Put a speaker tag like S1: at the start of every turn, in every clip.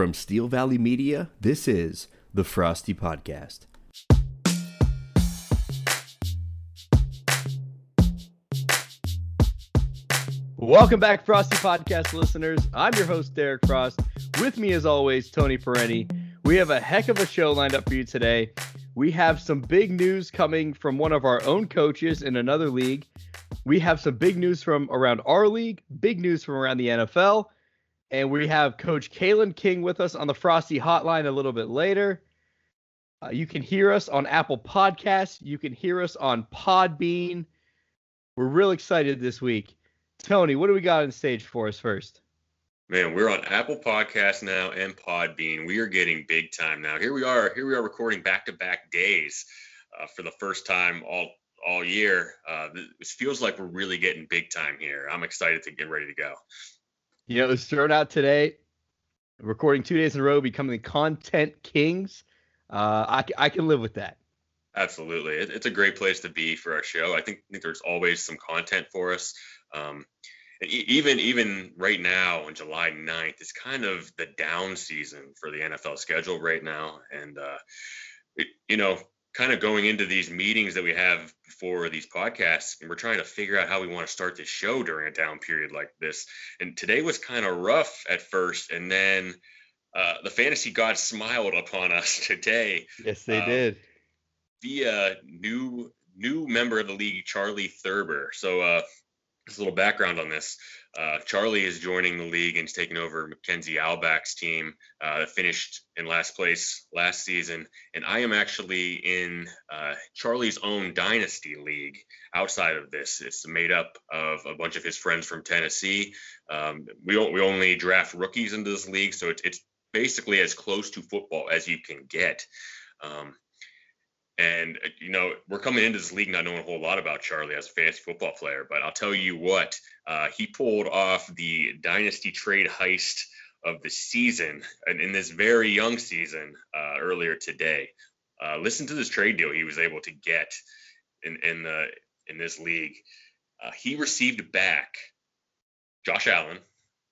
S1: From Steel Valley Media, this is the Frosty Podcast.
S2: Welcome back, Frosty Podcast listeners. I'm your host, Derek Frost. With me, as always, Tony Perenni. We have a heck of a show lined up for you today. We have some big news coming from one of our own coaches in another league. We have some big news from around our league, big news from around the NFL, and we have Coach Calin King with us on the Frosty Hotline a little bit later. Uh, you can hear us on Apple Podcasts. You can hear us on Podbean. We're real excited this week. Tony, what do we got on stage for us first?
S3: Man, we're on Apple Podcasts now and Podbean. We are getting big time now. Here we are. Here we are recording back-to-back days uh, for the first time all all year. Uh, this feels like we're really getting big time here. I'm excited to get ready to go.
S2: You know, it was thrown out today. Recording two days in a row, becoming the content kings. Uh, I, I can live with that.
S3: Absolutely, it, it's a great place to be for our show. I think, I think there's always some content for us. Um, and even even right now on July 9th, it's kind of the down season for the NFL schedule right now, and uh, it, you know, kind of going into these meetings that we have for these podcasts, and we're trying to figure out how we want to start this show during a down period like this. And today was kind of rough at first, and then uh, the fantasy gods smiled upon us today.
S2: Yes, they uh, did.
S3: Via new new member of the league, Charley Thurber. So uh, just a little background on this. Uh, Charley is joining the league and he's taking over Mackenzie Albach's team uh, finished in last place last season. And I am actually in uh, Charley's own dynasty league outside of this. It's made up of a bunch of his friends from Tennessee. Um, we, we only draft rookies into this league, so it's, it's basically as close to football as you can get. Um, and uh, you know, we're coming into this league not knowing a whole lot about Charley as a fantasy football player, but I'll tell you what, uh, he pulled off the dynasty trade heist of the season, and in this very young season uh, earlier today. Uh, listen to this trade deal he was able to get in in the in this league. Uh, he received back Josh Allen,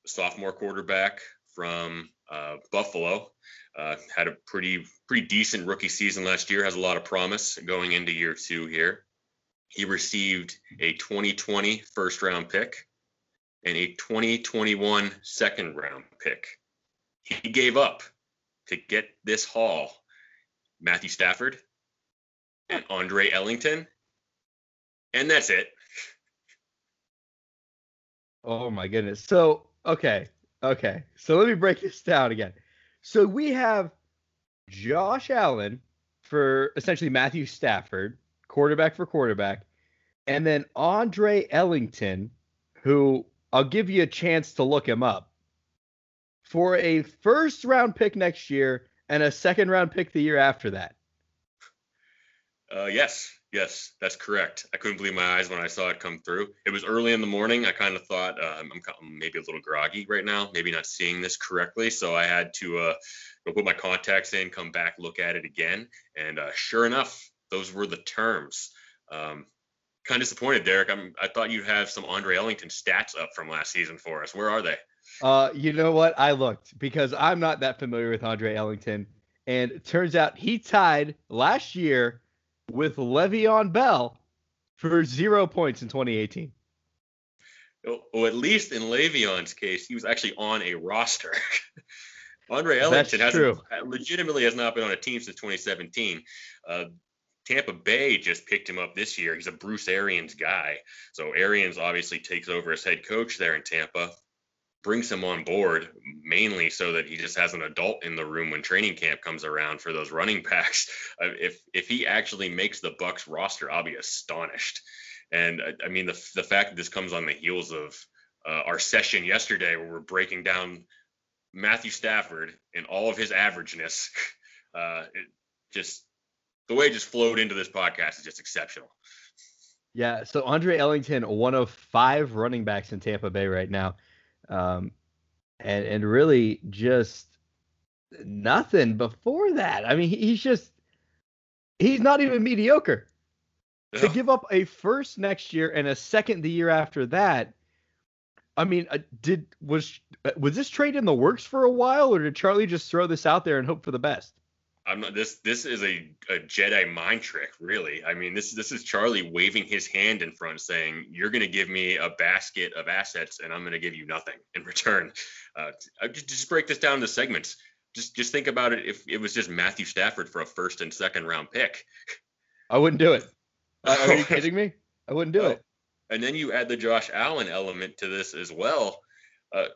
S3: sophomore quarterback from uh, Buffalo, uh, had a pretty pretty decent rookie season last year. Has a lot of promise going into year two here. He received a 2020 first round pick and a 2021 second round pick. He gave up to get this haul Matthew Stafford and Andre Ellington, and that's it.
S2: Oh my goodness. So okay, okay. So let me break this down again. So we have Josh Allen for essentially Matthew Stafford, quarterback for quarterback, and then Andre Ellington, who I'll give you a chance to look him up for a first round pick next year and a second round pick the year after that.
S3: Uh, yes, Yes, that's correct. I couldn't believe my eyes when I saw it come through. It was early in the morning. I kind of thought uh, I'm maybe a little groggy right now, maybe not seeing this correctly. So I had to uh, go put my contacts in, come back, look at it again, and uh, sure enough, those were the terms. Um, kind of disappointed, Derek. I'm, I thought you'd have some Andre Ellington stats up from last season for us. Where are they?
S2: Uh, you know what? I looked because I'm not that familiar with Andre Ellington, and it turns out he tied last year with Le'Veon Bell for zero points in 2018.
S3: Well, at least in Le'Veon's case, he was actually on a roster. Andre Ellington has legitimately has not been on a team since 2017. Uh, Tampa Bay just picked him up this year. He's a Bruce Arians guy. So Arians obviously takes over as head coach there in Tampa brings him on board mainly so that he just has an adult in the room when training camp comes around for those running backs. Uh, if if he actually makes the Bucs roster, I'll be astonished. And uh, I mean the the fact that this comes on the heels of uh, our session yesterday where we're breaking down Matthew Stafford and all of his averageness, uh, just the way it just flowed into this podcast is just exceptional.
S2: Yeah, so Andre Ellington, one of five running backs in Tampa Bay right now um, and and really just nothing before that. I mean, he's just he's not even mediocre. To give up a first next year and a second the year after that, I mean, uh, did was uh, was this trade in the works for a while, or did Charley just throw this out there and hope for the best?
S3: I'm not this this is a, a Jedi mind trick, really. I mean, this this is Charley waving his hand in front, saying, "You're going to give me a basket of assets, and I'm going to give you nothing in return." Uh, just, just break this down into segments. Just just think about it. If it was just Matthew Stafford for a first and second round pick,
S2: I wouldn't do it. Are you kidding me? I wouldn't do it.
S3: And then you add the Josh Allen element to this as well. Uh,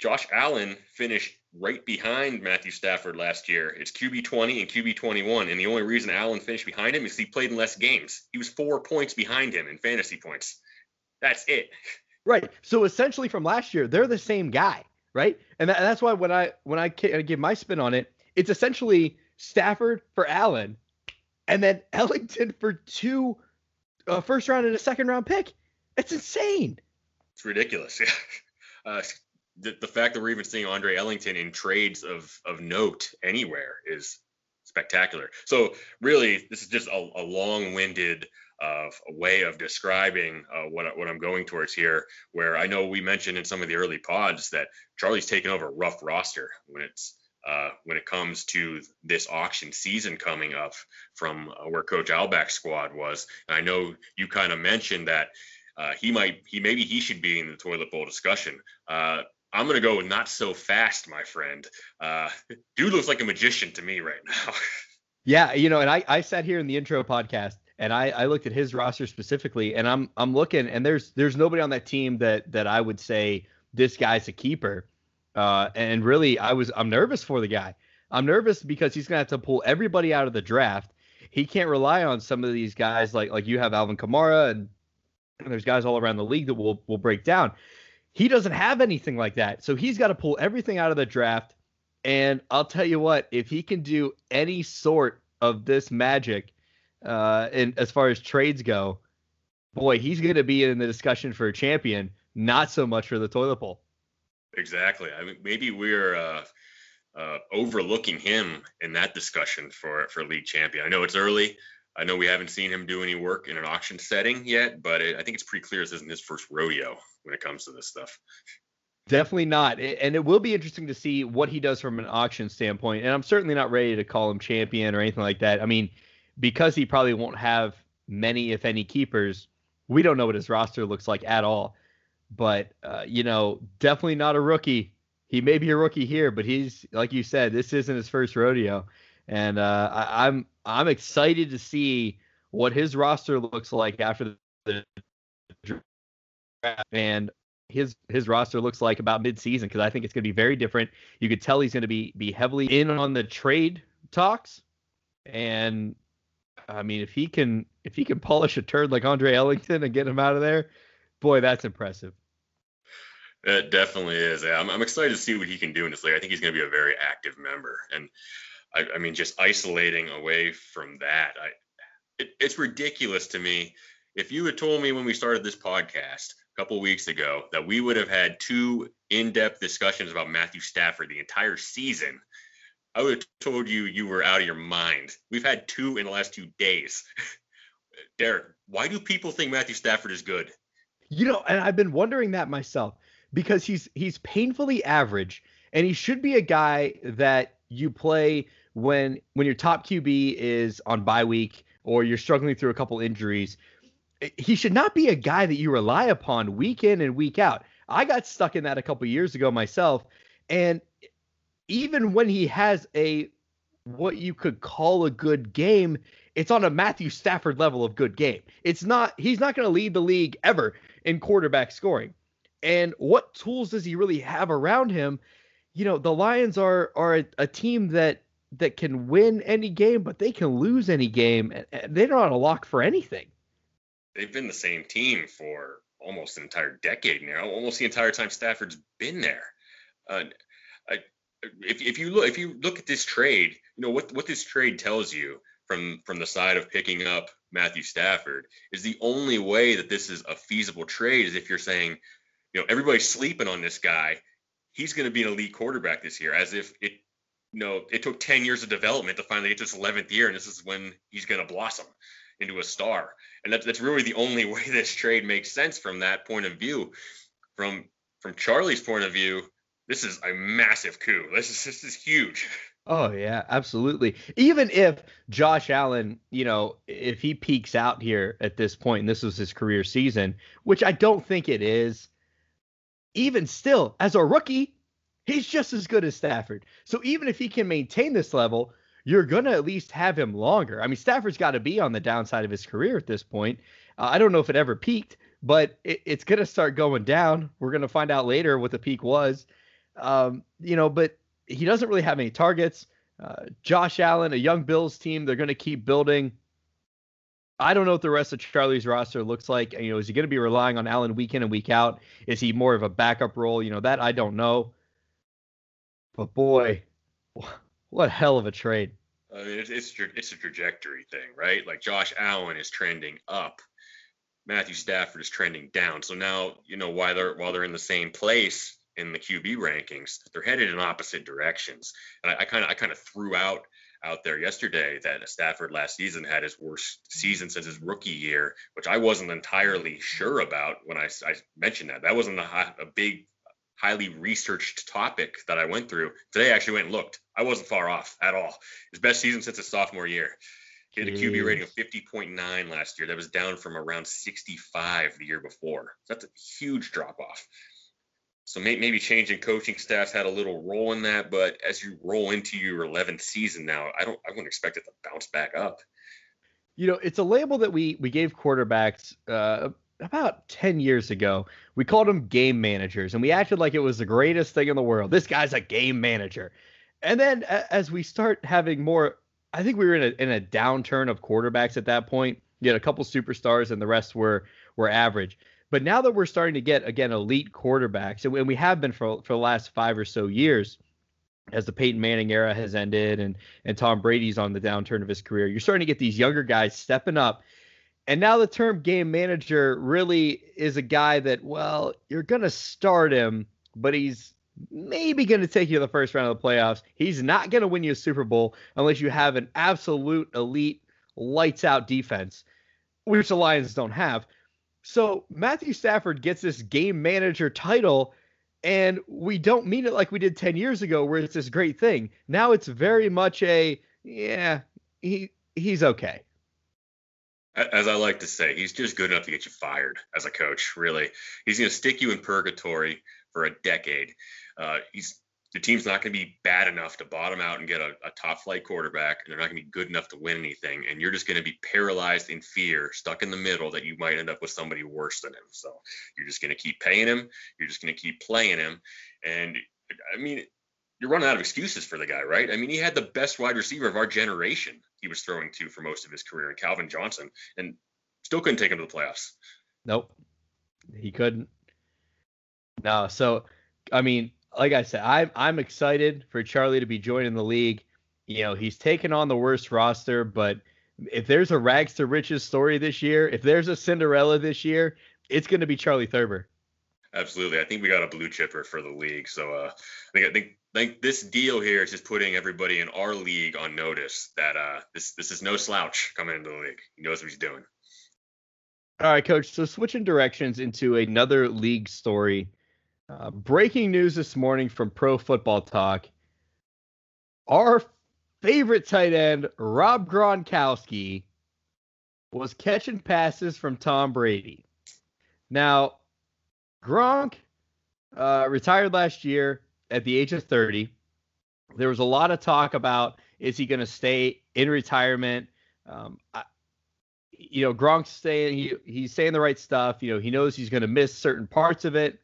S3: Josh Allen finished right behind Matthew Stafford last year. It's QB 20 and QB 21. And the only reason Allen finished behind him is he played in less games. He was four points behind him in fantasy points. That's it.
S2: Right. So essentially from last year, they're the same guy, right? And, that, that's why when I when I give my spin on it, it's essentially Stafford for Allen and then Ellington for two uh, first round and a second round pick. It's insane.
S3: It's ridiculous. Yeah. Uh, the, the fact that we're even seeing Andre Ellington in trades of of note anywhere is spectacular. So really, this is just a, a long-winded uh, way of describing uh, what what I'm going towards here. Where I know we mentioned in some of the early pods that Charley's taken over a rough roster when it's uh, when it comes to this auction season coming up from uh, where Coach Albach's squad was. And I know you kind of mentioned that uh, he might he maybe he should be in the toilet bowl discussion. I'm gonna go not so fast, my friend. Uh, dude looks like a magician to me right now.
S2: yeah, you know, and I I sat here in the intro podcast and I I looked at his roster specifically, and I'm I'm looking, and there's there's nobody on that team that that I would say this guy's a keeper. Uh, and really, I was I'm nervous for the guy. I'm nervous because he's gonna have to pull everybody out of the draft. He can't rely on some of these guys like like you have Alvin Kamara and, and there's guys all around the league that will will break down. He doesn't have anything like that. So he's got to pull everything out of the draft. And I'll tell you what, if he can do any sort of this magic, uh, and as far as trades go, boy, he's going to be in the discussion for a champion, not so much for the toilet bowl.
S3: Exactly. I mean, maybe we're uh, uh, overlooking him in that discussion for for league champion. I know it's early. I know we haven't seen him do any work in an auction setting yet, but it, I think it's pretty clear this isn't his first rodeo when it comes to this stuff.
S2: Definitely not. And it will be interesting to see what he does from an auction standpoint. And I'm certainly not ready to call him champion or anything like that. I mean, because he probably won't have many, if any, keepers, we don't know what his roster looks like at all. But, uh, you know, definitely not a rookie. He may be a rookie here, but he's, like you said, this isn't his first rodeo. And uh, I, I'm I'm excited to see what his roster looks like after the. And his his roster looks like about midseason because I think it's going to be very different. You could tell he's going to be be heavily in on the trade talks, and I mean if he can if he can polish a turd like Andre Ellington and get him out of there, boy, that's impressive.
S3: It definitely is. I'm, I'm excited to see what he can do in this league. I think he's going to be a very active member, and I, I mean, just isolating away from that, I it, it's ridiculous to me. If you had told me when we started this podcast a couple weeks ago that we would have had two in-depth discussions about Matthew Stafford the entire season, I would have told you you were out of your mind. We've had two in the last two days. Derek, why do people think Matthew Stafford is good?
S2: You know, and I've been wondering that myself because he's he's painfully average and he should be a guy that you play when when your top QB is on bye week or you're struggling through a couple injuries. He should not be a guy that you rely upon week in and week out. I got stuck in that a couple years ago myself, and even when he has a what you could call a good game, it's on a Matthew Stafford level of good game. It's not he's not going to lead the league ever in quarterback scoring. And what tools does he really have around him? You know, the Lions are are a, a team that that can win any game, but they can lose any game. They're not a lock for anything.
S3: They've been the same team for almost an entire decade now, almost the entire time Stafford's been there. Uh, if, if you look if you look at this trade, you know what what this trade tells you from from the side of picking up Matthew Stafford is the only way that this is a feasible trade is if you're saying, you know, everybody's sleeping on this guy. He's going to be an elite quarterback this year, as if it you know, it took 10 years of development to finally get to his 11th year, and this is when he's going to blossom into a star. And that's, that's really the only way this trade makes sense from that point of view. From from Charley's point of view, this is a massive coup. This is this is huge.
S2: Oh yeah, absolutely. Even if Josh Allen, you know, if he peaks out here at this point, and this was his career season, which I don't think it is, even still, as a rookie, he's just as good as Stafford. So even if he can maintain this level, you're gonna at least have him longer. I mean, Stafford's got to be on the downside of his career at this point. Uh, I don't know if it ever peaked, but it, it's gonna start going down. We're gonna find out later what the peak was. Um, you know, but he doesn't really have any targets. Uh, Josh Allen, a young Bills team, they're going to keep building. I don't know what the rest of Charley's roster looks like. You know, is he going to be relying on Allen week in and week out? Is he more of a backup role? You know, that I don't know. But boy, what hell of a trade.
S3: I mean, it's, it's it's a trajectory thing, right? Like Josh Allen is trending up, Matthew Stafford is trending down. So now you know why they're while they're in the same place, in the QB rankings, they're headed in opposite directions. And I kind of I kind of threw out out there yesterday that Stafford last season had his worst season since his rookie year, which I wasn't entirely sure about when I, I mentioned that. That wasn't a, a big, highly researched topic that I went through. Today I actually went and looked. I wasn't far off at all. His best season since his sophomore year. He had a QB rating of 50.9 last year. That was down from around 65 the year before. That's a huge drop off. So maybe changing coaching staffs had a little role in that, but as you roll into your 11th season now, I don't, I wouldn't expect it to bounce back up.
S2: You know, it's a label that we we gave quarterbacks uh, about 10 years ago. We called them game managers, and we acted like it was the greatest thing in the world. This guy's a game manager. And then as we start having more, I think we were in a in a downturn of quarterbacks at that point. You had a couple superstars, and the rest were were average. But now that we're starting to get again elite quarterbacks, and we have been for for the last five or so years, as the Peyton Manning era has ended and and Tom Brady's on the downturn of his career, you're starting to get these younger guys stepping up. And now the term game manager really is a guy that, well, you're going to start him, but he's maybe going to take you to the first round of the playoffs. He's not going to win you a Super Bowl unless you have an absolute elite, lights out defense, which the Lions don't have. So Matthew Stafford gets this game manager title, and we don't mean it like we did 10 years ago, where it's this great thing. Now it's very much a yeah, he he's okay.
S3: As I like to say, he's just good enough to get you fired as a coach. Really, he's going to stick you in purgatory for a decade. Uh, he's the team's not going to be bad enough to bottom out and get a, a top flight quarterback, and they're not going to be good enough to win anything. And you're just going to be paralyzed in fear, stuck in the middle that you might end up with somebody worse than him. So you're just going to keep paying him. You're just going to keep playing him. And I mean, you're running out of excuses for the guy, right? I mean, he had the best wide receiver of our generation he was throwing to for most of his career in Calvin Johnson, and still couldn't take him to the playoffs.
S2: Nope, he couldn't. No, so I mean, like I said, I'm I'm excited for Charley to be joining the league. You know, he's taken on the worst roster, but if there's a rags to riches story this year, if there's a Cinderella this year, it's going to be Charley Thurber.
S3: Absolutely, I think we got a blue chipper for the league. So uh, I think I think think this deal here is just putting everybody in our league on notice that uh, this this is no slouch coming into the league. He knows what he's doing.
S2: All right, coach. So switching directions into another league story uh, breaking news this morning from Pro Football Talk. Our favorite tight end, Rob Gronkowski, was catching passes from Tom Brady. Now, Gronk uh, retired last year at the age of 30. There was a lot of talk about is he going to stay in retirement? Um, I, you know, Gronk's saying he, he's saying the right stuff. You know, he knows he's going to miss certain parts of it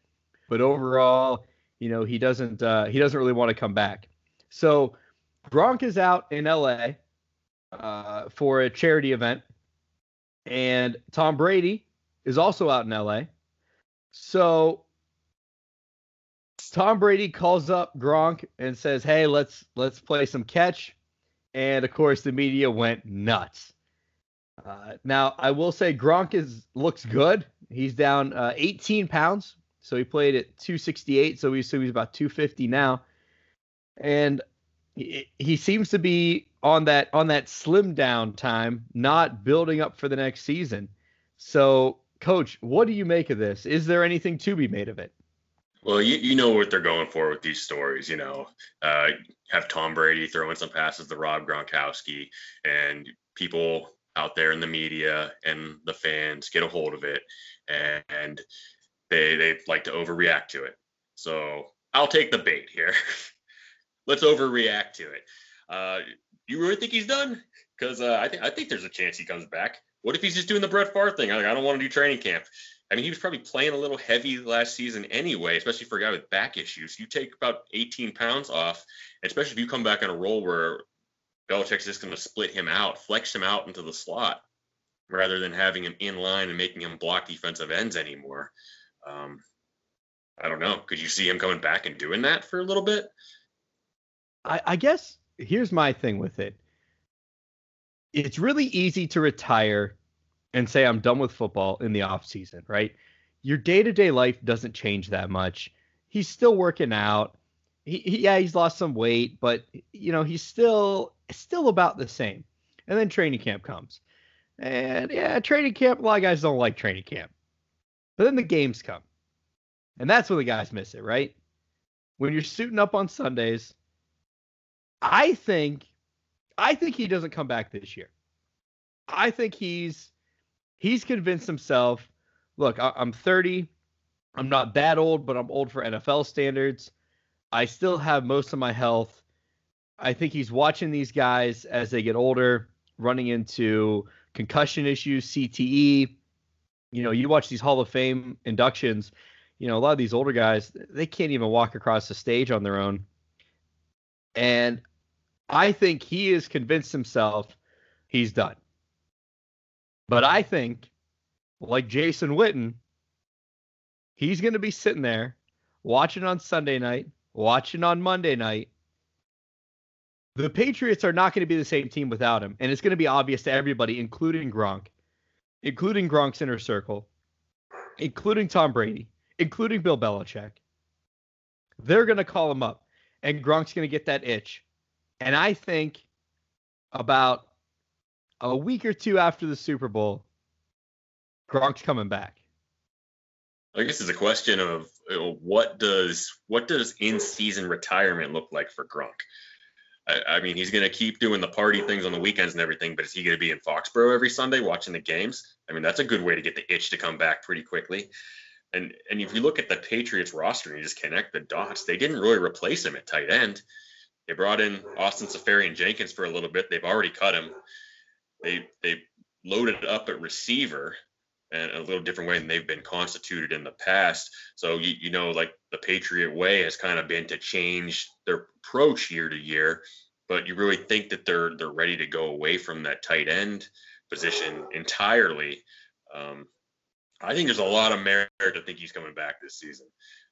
S2: but overall, you know, he doesn't uh, he doesn't really want to come back. So Gronk is out in LA uh, for a charity event, and Tom Brady is also out in LA. So Tom Brady calls up Gronk and says, "Hey, let's let's play some catch." And of course, the media went nuts. Uh, now, I will say Gronk is looks good. He's down uh, 18 pounds so he played at 268. So we assume he's about 250 now, and he, he seems to be on that on that slim down time, not building up for the next season. So, coach, what do you make of this? Is there anything to be made of it?
S3: Well, you, you know what they're going for with these stories. You know, uh, have Tom Brady throwing some passes to Rob Gronkowski, and people out there in the media and the fans get a hold of it, and they they like to overreact to it. So I'll take the bait here. Let's overreact to it. Uh, you really think he's done? Because uh, I think I think there's a chance he comes back. What if he's just doing the Brett Favre thing? I, I don't want to do training camp. I mean, he was probably playing a little heavy last season anyway, especially for a guy with back issues. You take about 18 pounds off, especially if you come back in a role where Belichick's just going to split him out, flex him out into the slot, rather than having him in line and making him block defensive ends anymore. Um, I don't know. Could you see him coming back and doing that for a little bit?
S2: I, I guess here's my thing with it. It's really easy to retire and say I'm done with football in the off season, right? Your day to day life doesn't change that much. He's still working out. He, he, yeah, he's lost some weight, but you know he's still still about the same. And then training camp comes, and yeah, training camp. A lot of guys don't like training camp, but then the games come, and that's when the guys miss it, right? When you're suiting up on Sundays, I think, I think he doesn't come back this year. I think he's he's convinced himself look, I, am 30. I'm not that old, but I'm old for NFL standards. I still have most of my health. I think he's watching these guys as they get older, running into concussion issues, CTE. You know, you watch these Hall of Fame inductions, you know, a lot of these older guys, they can't even walk across the stage on their own. And I think he has convinced himself he's done. But I think, like Jason Witten, he's going to be sitting there watching on Sunday night, watching on Monday night. The Patriots are not going to be the same team without him. And it's going to be obvious to everybody, including Gronk, including Gronk's inner circle, including Tom Brady, including Bill Belichick. They're going to call him up, and Gronk's going to get that itch. And I think about a week or two after the Super Bowl, Gronk's coming back.
S3: I guess it's a question of you know, what does what does in season retirement look like for Gronk? I, I mean, he's going to keep doing the party things on the weekends and everything, but is he going to be in Foxborough every Sunday watching the games? I mean, that's a good way to get the itch to come back pretty quickly. And and if you look at the Patriots roster and you just connect the dots, they didn't really replace him at tight end. They brought in Austin Seferian-Jenkins for a little bit. They've already cut him. They they loaded up at receiver and a little different way than they've been constituted in the past. So you, you know, like the Patriot way has kind of been to change their approach year to year, but you really think that they're they're ready to go away from that tight end position entirely. Um, I think there's a lot of merit to think he's coming back this season.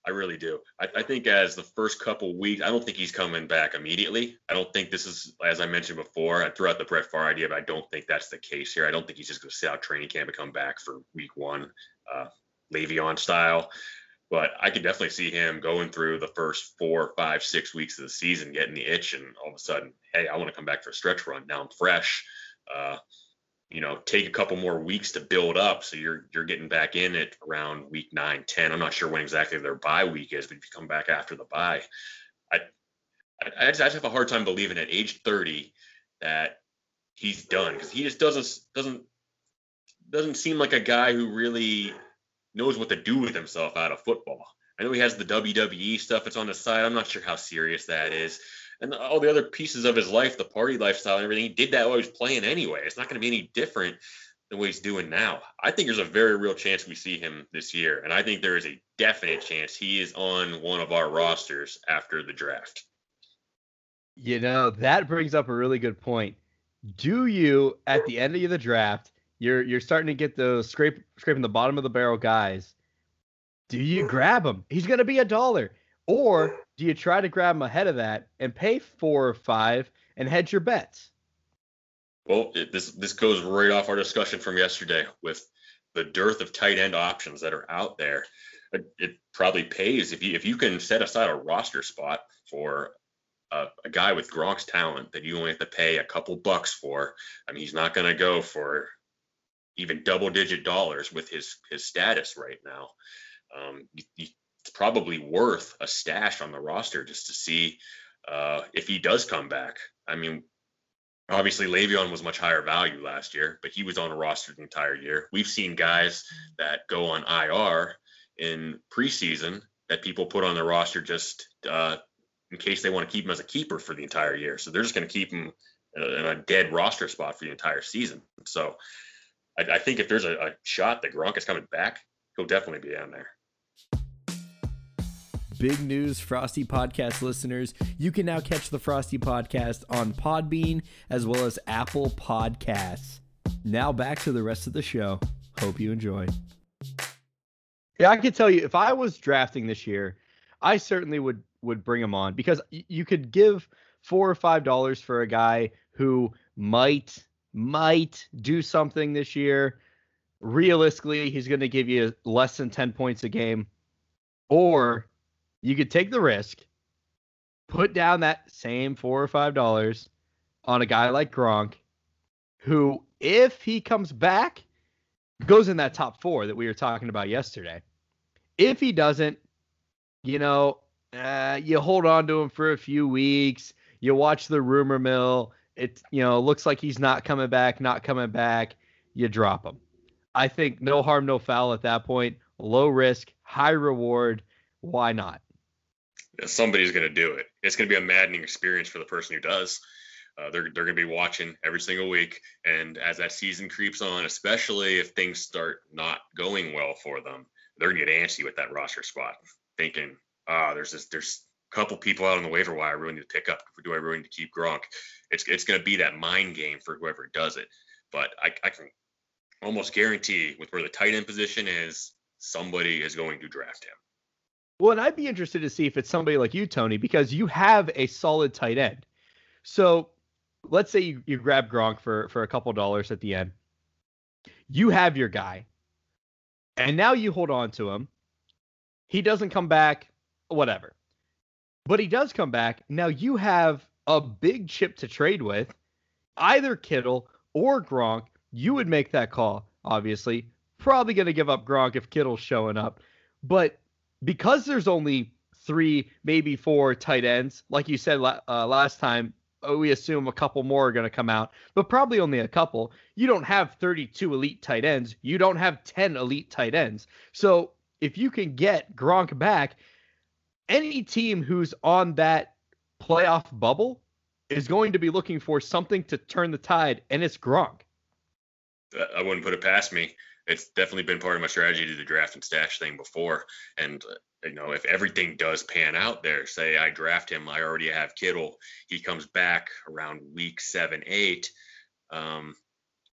S3: I really do. I, I, think as the first couple weeks, I don't think he's coming back immediately. I don't think this is, as I mentioned before, I threw out the Brett Favre idea, but I don't think that's the case here. I don't think he's just going to sit out training camp and come back for week one, uh, Le'Veon style. But I could definitely see him going through the first four, five, six weeks of the season, getting the itch, and all of a sudden, hey, I want to come back for a stretch run. Now I'm fresh. Uh, you know take a couple more weeks to build up. So you're you're getting back in it around week 9 10 i'm not sure when exactly their bye week is but if you come back after the bye i i, I just have a hard time believing at age 30 that he's done because he just doesn't doesn't doesn't seem like a guy who really knows what to do with himself out of football. I know he has the wwe stuff that's on the side. I'm not sure how serious that is and all the other pieces of his life, the party lifestyle and everything, he did that while he was playing anyway. It's not going to be any different than what he's doing now. I think there's a very real chance we see him this year. And I think there is a definite chance he is on one of our rosters after the draft.
S2: You know, that brings up a really good point. Do you at the end of the draft, you're you're starting to get those scrape scraping the bottom of the barrel guys. Do you grab him? He's gonna be a dollar. Or do you try to grab them ahead of that and pay four or five and hedge your bets?
S3: Well, it, this this goes right off our discussion from yesterday with the dearth of tight end options that are out there. It, it probably pays if you if you can set aside a roster spot for a, a, guy with Gronk's talent that you only have to pay a couple bucks for. I mean, he's not going to go for even double digit dollars with his his status right now. Um, you, you it's probably worth a stash on the roster just to see uh, if he does come back. I mean, obviously Le'Veon was much higher value last year, but he was on a roster the entire year. We've seen guys that go on IR in preseason that people put on the roster just uh, in case they want to keep him as a keeper for the entire year. So they're just going to keep him in a, dead roster spot for the entire season. So I, I think if there's a, a shot that Gronk is coming back, he'll definitely be on there.
S1: Big news, Frosty Podcast listeners. You can now catch the Frosty Podcast on Podbean as well as Apple Podcasts. Now back to the rest of the show. Hope you enjoy.
S2: Yeah, I can tell you if I was drafting this year, I certainly would would bring him on because you could give four or five dollars for a guy who might might do something this year. Realistically, he's going to give you less than 10 points a game. Or you could take the risk, put down that same four or five dollars on a guy like Gronk, who, if he comes back, goes in that top four that we were talking about yesterday. If he doesn't, you know, uh, you hold on to him for a few weeks. You watch the rumor mill. It you know looks like he's not coming back, not coming back. You drop him. I think no harm, no foul at that point. Low risk, high reward. Why not?
S3: Somebody's going to do it. It's going to be a maddening experience for the person who does. Uh, they're they're going to be watching every single week, and as that season creeps on, especially if things start not going well for them, they're going to get antsy with that roster spot, thinking, ah, oh, there's this there's a couple people out on the waiver wire I really need to pick up. Do I really need to keep Gronk? It's it's going to be that mind game for whoever does it. But I, I can almost guarantee with where the tight end position is, somebody is going to draft him.
S2: Well, and I'd be interested to see if it's somebody like you, Tony, because you have a solid tight end. So let's say you, you grab Gronk for, for a couple dollars at the end. You have your guy. And now you hold on to him. He doesn't come back, whatever. But he does come back. Now you have a big chip to trade with, either Kittle or Gronk. You would make that call, obviously. Probably going to give up Gronk if Kittle's showing up. But because there's only three, maybe four tight ends, like you said uh, last time, uh, we assume a couple more are going to come out, but probably only a couple. You don't have 32 elite tight ends. You don't have 10 elite tight ends. So if you can get Gronk back, any team who's on that playoff bubble is going to be looking for something to turn the tide, and it's Gronk.
S3: I wouldn't put it past me. It's definitely been part of my strategy to the draft and stash thing before. And uh, you know, if everything does pan out there, say I draft him, I already have Kittle, he comes back around week seven, eight. Um,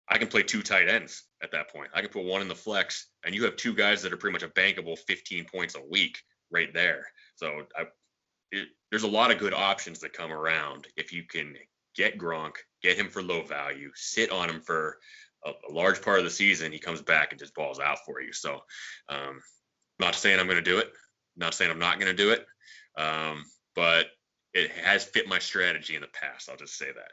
S3: I can play two tight ends at that point. I can put one in the flex, and you have two guys that are pretty much a bankable 15 points a week right there. So I, it, there's a lot of good options that come around if you can get Gronk, get him for low value, sit on him for a, a large part of the season. He comes back and just balls out for you. So, um, not saying I'm going to do it, not saying I'm not going to do it, um, but it has fit my strategy in the past. I'll just say that.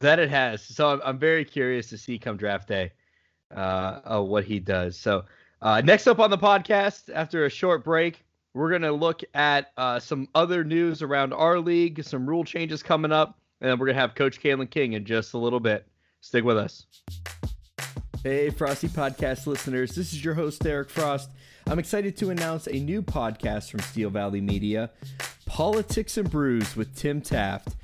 S2: That it has. So I'm, very curious to see come draft day uh, uh, what he does. So uh, next up on the podcast, after a short break, we're going to look at uh, some other news around our league, some rule changes coming up, and we're going to have Coach Calin King in just a little bit. Stick with us.
S1: Hey, Frosty Podcast listeners. This is your host, Derek Frost. I'm excited to announce a new podcast from Steel Valley Media Politics and Brews with Tim Taft.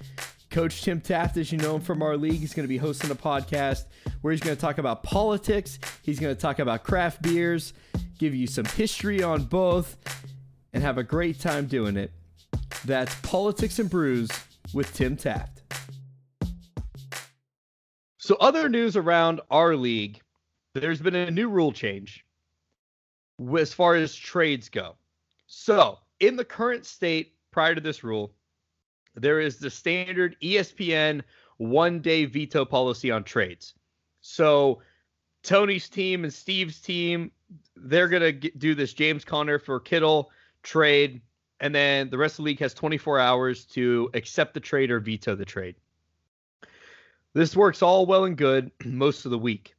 S1: Coach Tim Taft, as you know him from our league, he's going to be hosting a podcast where he's going to talk about politics. He's going to talk about craft beers, give you some history on both, and have a great time doing it. That's Politics and Brews with Tim Taft.
S2: So, other news around our league there's been a new rule change as far as trades go. So, in the current state prior to this rule, there is the standard ESPN one day veto policy on trades. So Tony's team and Steve's team, they're going to do this James Conner for Kittle trade. And then the rest of the league has 24 hours to accept the trade or veto the trade. This works all well and good most of the week.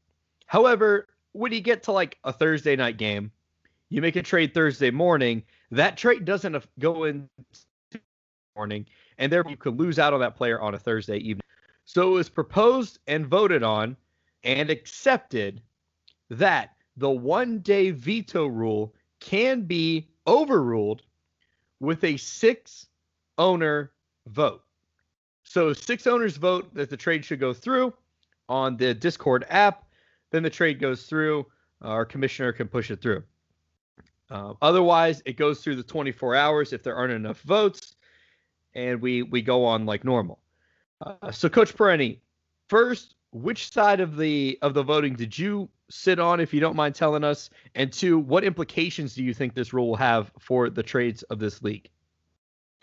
S2: However, when you get to like a Thursday night game, you make a trade Thursday morning, that trade doesn't go in morning, and therefore you could lose out on that player on a Thursday evening. So it was proposed and voted on and accepted that the one day veto rule can be overruled with a six owner vote. So six owners vote that the trade should go through on the Discord app. Then the trade goes through. Our commissioner can push it through. Uh, otherwise, it goes through the 24 hours if there aren't enough votes, and we we go on like normal. Uh, so, Coach Perenni, first, which side of the of the voting did you sit on, if you don't mind telling us? And two, what implications do you think this rule will have for the trades of this league?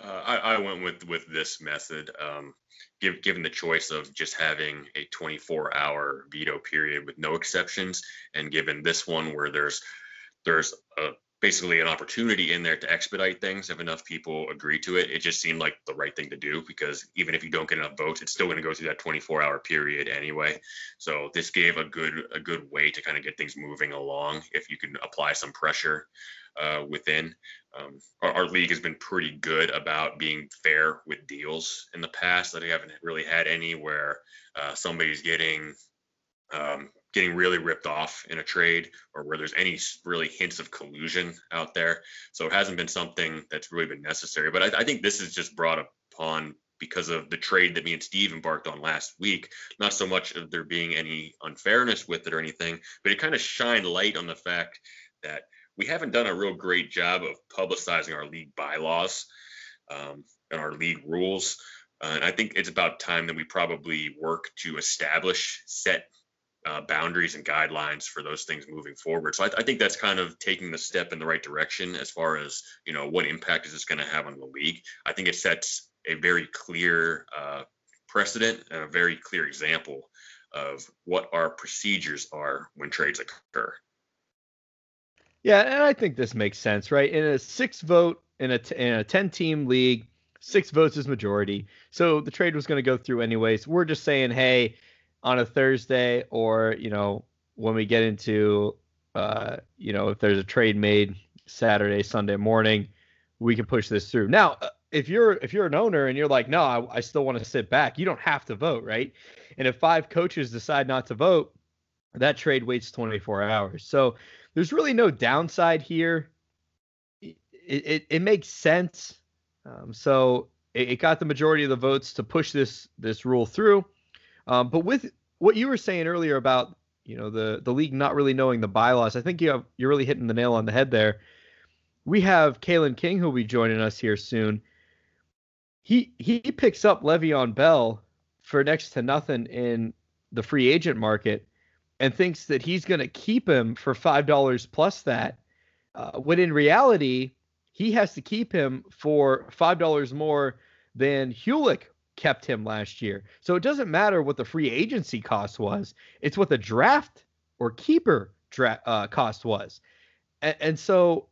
S3: Uh, I, I, went with with this method. Um, give, given the choice of just having a 24 hour veto period with no exceptions, and given this one where there's there's a basically an opportunity in there to expedite things if enough people agree to it. It just seemed like the right thing to do because even if you don't get enough votes, it's still going to go through that 24 hour period anyway. So this gave a good a good way to kind of get things moving along if you can apply some pressure uh, within. Um, our, our, league has been pretty good about being fair with deals in the past. That I haven't really had any where uh, somebody's getting um, getting really ripped off in a trade or where there's any really hints of collusion out there. So it hasn't been something that's really been necessary. But I, I think this is just brought upon because of the trade that me and Steve embarked on last week. Not so much of there being any unfairness with it or anything, but it kind of shined light on the fact that we haven't done a real great job of publicizing our league bylaws um, and our league rules. Uh, and I think it's about time that we probably work to establish set uh, boundaries and guidelines for those things moving forward. So I, I, think that's kind of taking the step in the right direction as far as you know what impact is this going to have on the league. I think it sets a very clear uh, precedent and a very clear example of what our procedures are when trades occur.
S2: Yeah, and I think this makes sense, right? In a six vote in a t- in a ten team league, six votes is majority. So the trade was going to go through anyways. We're just saying, hey, on a Thursday or, you know, when we get into, uh, you know, if there's a trade made Saturday, Sunday morning, we can push this through. Now, uh, if you're if you're an owner and you're like, no, I, I still want to sit back, you don't have to vote, right? And if five coaches decide not to vote, that trade waits 24 hours. So there's really no downside here. It it, it makes sense. Um, so it, it, got the majority of the votes to push this this rule through. Um, but with what you were saying earlier about you know the the league not really knowing the bylaws, I think you have you're really hitting the nail on the head there. We have Calin King who'll be joining us here soon. He he picks up Le'Veon Bell for next to nothing in the free agent market, and thinks that he's going to keep him for five dollars plus that. Uh, when in reality, he has to keep him for five dollars more than Hulick kept him last year. So it doesn't matter what the free agency cost was; it's what the draft or keeper dra- uh, cost was. And, and so,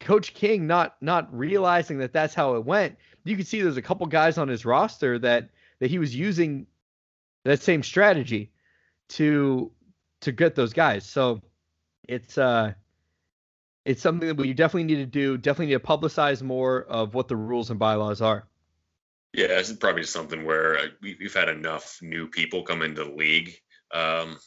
S2: Coach King not not realizing that that's how it went. You can see there's a couple guys on his roster that that he was using that same strategy to to get those guys. So it's uh it's something that we definitely need to do. Definitely need to publicize more of what the rules and bylaws are.
S3: Yeah, this is probably something where uh, we've had enough new people come into the league, um,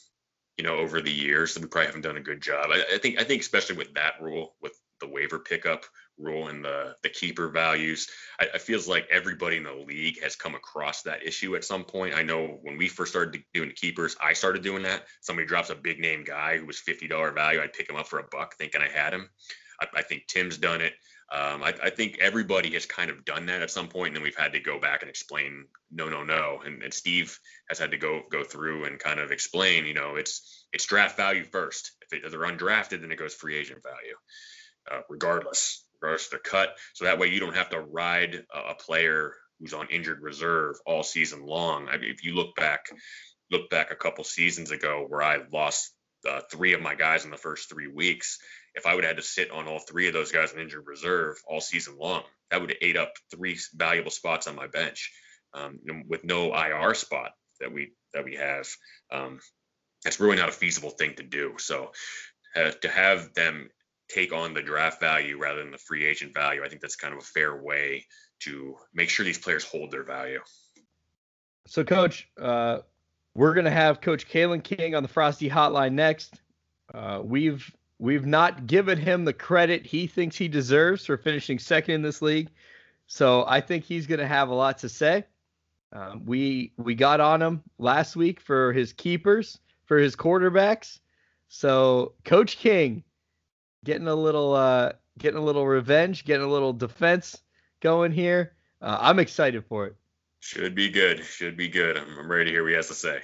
S3: you know, over the years that we probably haven't done a good job. I, I, think, I think, especially with that rule, with the waiver pickup rule and the the keeper values, I, I feels like everybody in the league has come across that issue at some point. I know when we first started doing keepers, I started doing that. Somebody drops a big name guy who was fifty dollar value, I'd pick him up for a buck, thinking I had him. I, I think Tim's done it. Um, I, I, think everybody has kind of done that at some point, and then we've had to go back and explain, no, no, no. And, and Steve has had to go go through and kind of explain, you know, it's it's draft value first. If, they're undrafted, then it goes free agent value, uh, regardless, regardless of their cut. So that way you don't have to ride a, a player who's on injured reserve all season long. I mean, if you look back, look back a couple seasons ago where I lost uh, three of my guys in the first three weeks if I would have had to sit on all three of those guys in injured reserve all season long, that would have ate up three valuable spots on my bench. Um, with no IR spot that we that we have, um, that's really not a feasible thing to do. So uh, to have them take on the draft value rather than the free agent value. I think that's kind of a fair way to make sure these players hold their value.
S2: So, Coach, uh, we're gonna have Coach Calin King on the Frosty Hotline next. Uh, we've we've not given him the credit he thinks he deserves for finishing second in this league, so I think he's gonna have a lot to say. Um, we we got on him last week for his keepers, for his quarterbacks. So, Coach King, getting a little uh, getting a little revenge, getting a little defense going here. Uh, I'm excited for it.
S3: Should be good. Should be good. I'm, I'm ready to hear what he has to say.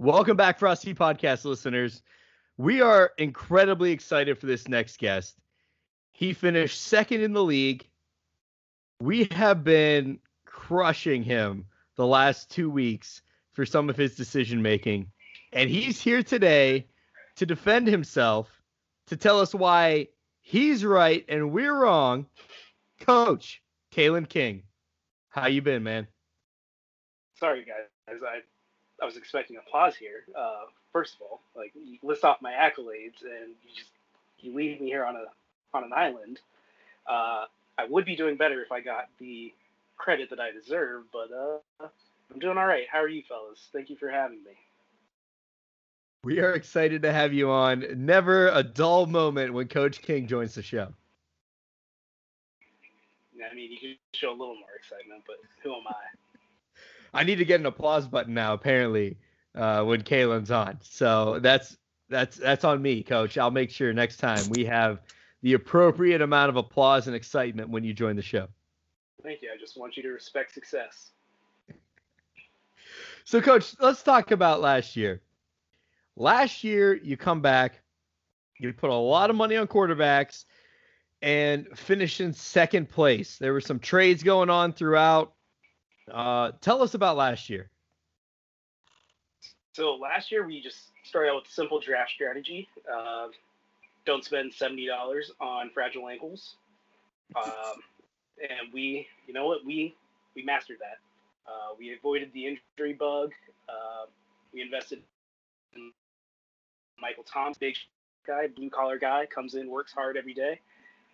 S2: Welcome back, Frosty Podcast listeners. We are incredibly excited for this next guest. He finished second in the league. We have been crushing him the last two weeks for some of his decision making. And he's here today to defend himself, to tell us why he's right and we're wrong. Coach Calin King, how you been, man?
S4: Sorry, guys. I I was expecting applause here. Uh, first of all, like you list off my accolades, and you just you leave me here on a on an island. Uh, I would be doing better if I got the credit that I deserve, but uh, I'm doing all right. How are you, fellas? Thank you for having me.
S2: We are excited to have you on. Never a dull moment when Coach King joins the show.
S4: I mean, you can show a little more excitement, but who am I?
S2: I need to get an applause button now. Apparently, uh, when Calin's on, so that's that's that's on me, Coach. I'll make sure next time we have the appropriate amount of applause and excitement when you join the show.
S4: Thank you. I just want you to respect success.
S2: So, Coach, let's talk about last year. Last year, you come back, you put a lot of money on quarterbacks, and finish in second place. There were some trades going on throughout. Uh, tell us about last year.
S4: So last year we just started out with simple draft strategy. Uh, don't spend seventy dollars on fragile ankles, um, and we, you know what, we we mastered that. Uh, we avoided the injury bug. Uh, we invested in Michael Thomas, big guy, blue collar guy, comes in, works hard every day.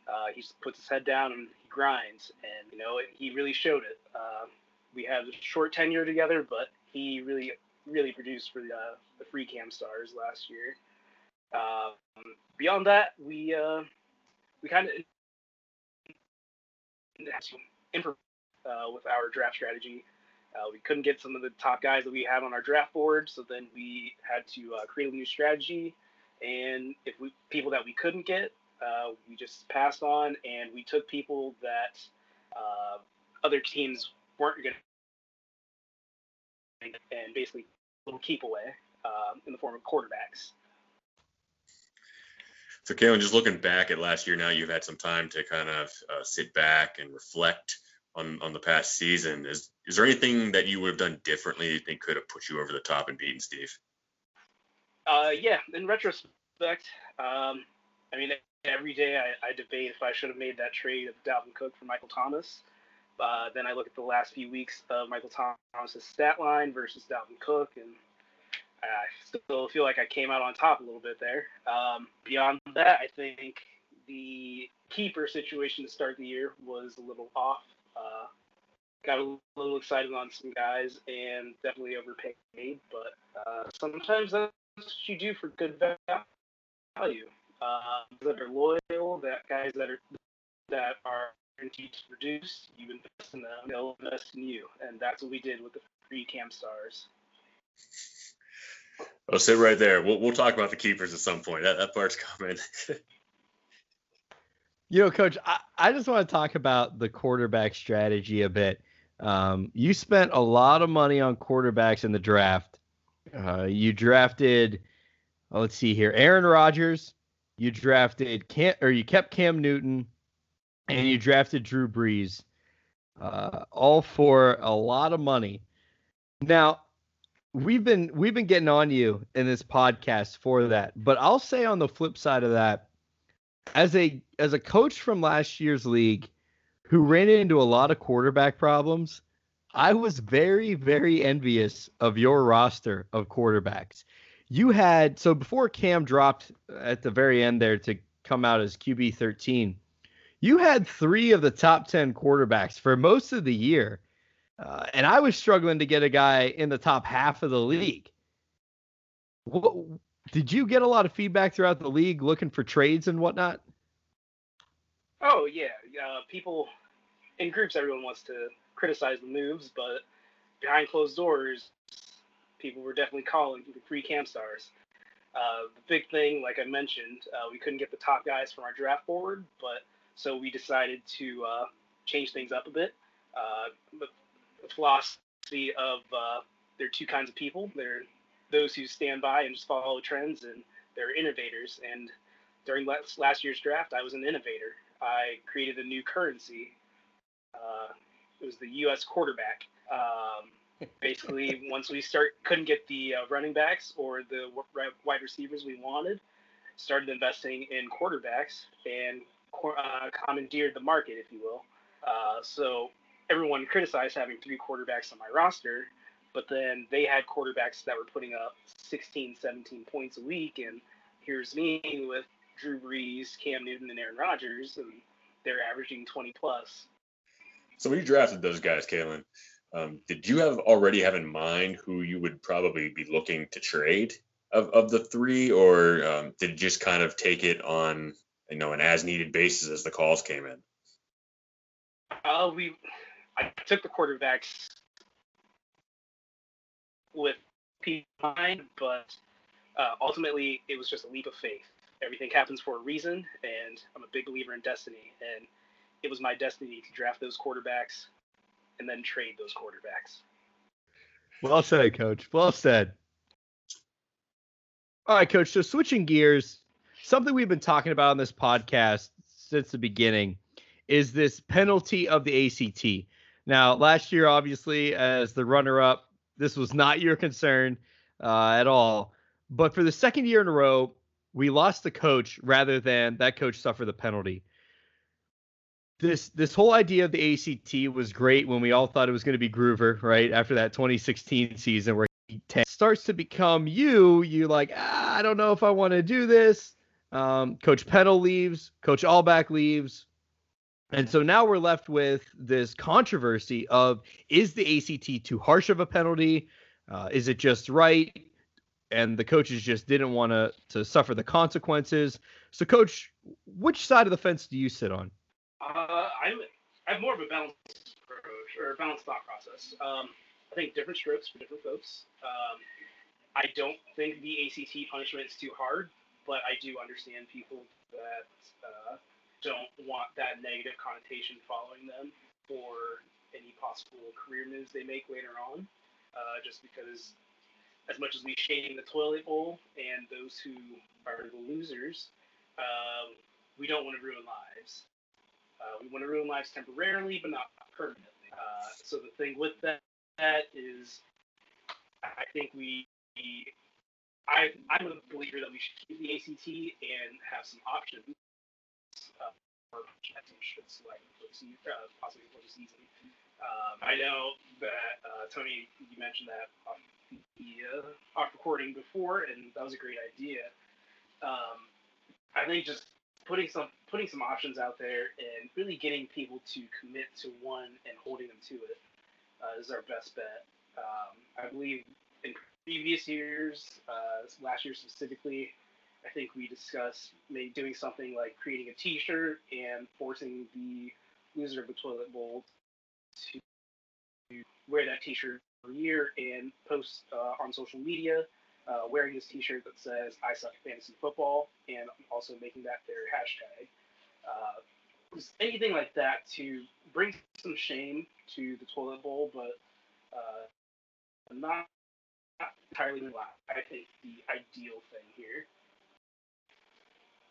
S4: Uh, he puts his head down and he grinds, and you know he really showed it. We had a short tenure together, but he really, really produced for the, uh, the free cam stars last year. Um, beyond that, we uh, we kind of improve uh, with our draft strategy. Uh, we couldn't get some of the top guys that we had on our draft board, so then we had to uh, create a new strategy. And if we people that we couldn't get, uh, we just passed on, and we took people that uh, other teams weren't going to, and basically little keep away um, in the form of quarterbacks.
S3: So, Calin, just looking back at last year, now you've had some time to kind of uh, sit back and reflect on on the past season. Is is there anything that you would have done differently you think could have put you over the top and beaten Steve?
S4: Uh, yeah, in retrospect, um, I mean, every day I, I, debate if I should have made that trade of Dalvin Cook for Michael Thomas. Uh, then I look at the last few weeks of Michael Thomas's stat line versus Dalvin Cook, and I still feel like I came out on top a little bit there. Um, beyond that, I think the keeper situation to start the year was a little off. Uh, got a little excited on some guys and definitely overpaid, but uh, sometimes that's what you do for good value. Uh, that are loyal, that guys that are that are guaranteed to produce, you invest in them, they'll invest in you, and that's what we did with the free cam stars.
S3: I'll sit right there. We'll we'll talk about the keepers at some point. That that part's coming.
S2: you know, Coach, I, I just want to talk about the quarterback strategy a bit. Um, you spent a lot of money on quarterbacks in the draft. Uh, you drafted, oh, let's see here, Aaron Rodgers. You drafted Cam, or you kept Cam Newton, and you drafted Drew Brees, uh, all for a lot of money. Now, we've been we've been getting on you in this podcast for that, but I'll say on the flip side of that, as a as a coach from last year's league who ran into a lot of quarterback problems, I was very, very envious of your roster of quarterbacks. You had so before Cam dropped at the very end there to come out as QB 13, you had three of the top 10 quarterbacks for most of the year. Uh, and I was struggling to get a guy in the top half of the league. What, did you get a lot of feedback throughout the league looking for trades and whatnot?
S4: Oh yeah, uh, people in groups, everyone wants to criticize the moves, but behind closed doors, people were definitely calling for free camp stars. Uh, the big thing, like I mentioned, uh, we couldn't get the top guys from our draft board, but so we decided to uh, change things up a bit. Uh, philosophy of uh, there are two kinds of people. There are those who stand by and just follow trends, and there are innovators. And during last, last year's draft, I was an innovator. I created a new currency. Uh, it was the U.S. quarterback. Um, basically, once we start couldn't get the uh, running backs or the wide receivers we wanted, started investing in quarterbacks and uh, commandeered the market, if you will. Uh, so everyone criticized having three quarterbacks on my roster, but then they had quarterbacks that were putting up 16, 17 points a week, and here's me with Drew Brees, Cam Newton, and Aaron Rodgers, and they're averaging 20 plus.
S3: So when you drafted those guys, Calin, um, did you have already have in mind who you would probably be looking to trade of, of the three, or um, did you just kind of take it on you know an as needed basis as the calls came in?
S4: Uh, we I took the quarterbacks with mind, but uh, ultimately it was just a leap of faith. Everything happens for a reason, and I'm a big believer in destiny. And it was my destiny to draft those quarterbacks and then trade those quarterbacks.
S2: Well said, Coach. Well said. All right, Coach. So switching gears, something we've been talking about on this podcast since the beginning is this penalty of the ACT. Now, last year, obviously, as the runner-up, this was not your concern uh, at all. But for the second year in a row, we lost the coach rather than that coach suffer the penalty this this whole idea of the ACT was great when we all thought it was going to be Groover, right? After that 2016 season where he starts to become you, you like, ah, I don't know if I want to do this. Um, Coach Pennel leaves, Coach Allback leaves. And so now we're left with this controversy of is the ACT too harsh of a penalty? Uh, is it just right? And the coaches just didn't want to to suffer the consequences. So, coach, which side of the fence do you sit on?
S4: Uh, I'm I have more of a balanced approach or balanced thought process. Um, I think different strokes for different folks. Um, I don't think the ACT punishment is too hard, but I do understand people that uh, don't want that negative connotation following them for any possible career moves they make later on. Uh, just because, as much as we shame the toilet bowl and those who are the losers, um, we don't want to ruin lives. Uh, we want to ruin lives temporarily, but not permanently. Uh, so the thing with that, that is, I think we, I, I'm a believer that we should keep the ACT and have some options uh, for should for the uh, possibly for the season. Um, I know that uh, Tony, you mentioned that off the uh, off recording before, and that was a great idea. Um, I think just putting some putting some options out there and really getting people to commit to one and holding them to it uh, is our best bet. Um, I believe in previous years, uh, last year specifically, I think we discussed maybe doing something like creating a T-shirt and forcing the loser of the toilet bowl to wear that T-shirt for a year and post uh, on social media uh, wearing this T-shirt that says "I suck at fantasy football" and also making that their hashtag. Uh, anything like that to bring some shame to the toilet bowl, but uh, not, not entirely I think the ideal thing here.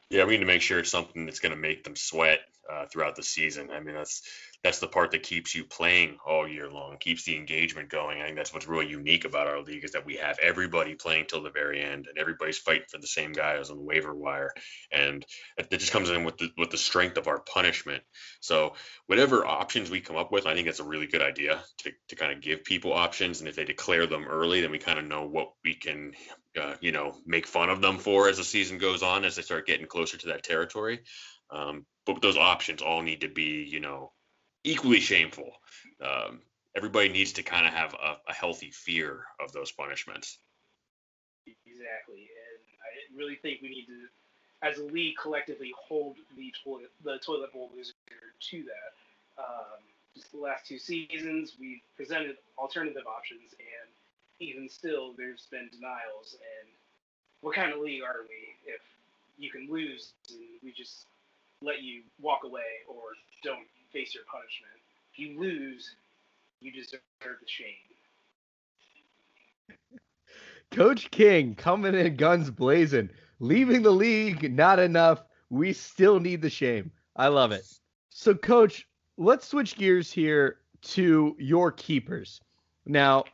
S3: Yeah, we need to make sure it's something that's going to make them sweat uh, throughout the season. I mean, that's that's the part that keeps you playing all year long, keeps the engagement going. I think that's what's really unique about our league is that we have everybody playing till the very end, and everybody's fighting for the same guys on the waiver wire, and it just comes in with the with the strength of our punishment. So whatever options we come up with, I think it's a really good idea to to kind of give people options, and if they declare them early, then we kind of know what we can. Uh, you know, make fun of them for as the season goes on, as they start getting closer to that territory. Um, but those options all need to be, you know, equally shameful. Um, everybody needs to kind of have a, a, healthy fear of those punishments.
S4: Exactly, and I really think we need to, as a league, collectively hold the toilet the toilet bowl loser to that. Um, just the last two seasons, we've presented alternative options, and even still, there's been denials. And what kind of league are we if you can lose and we just let you walk away or don't face your punishment. If you lose, you deserve the shame.
S2: Coach King coming in guns blazing, leaving the league not enough. We still need the shame. I love it. So, Coach, let's switch gears here to your keepers. Now,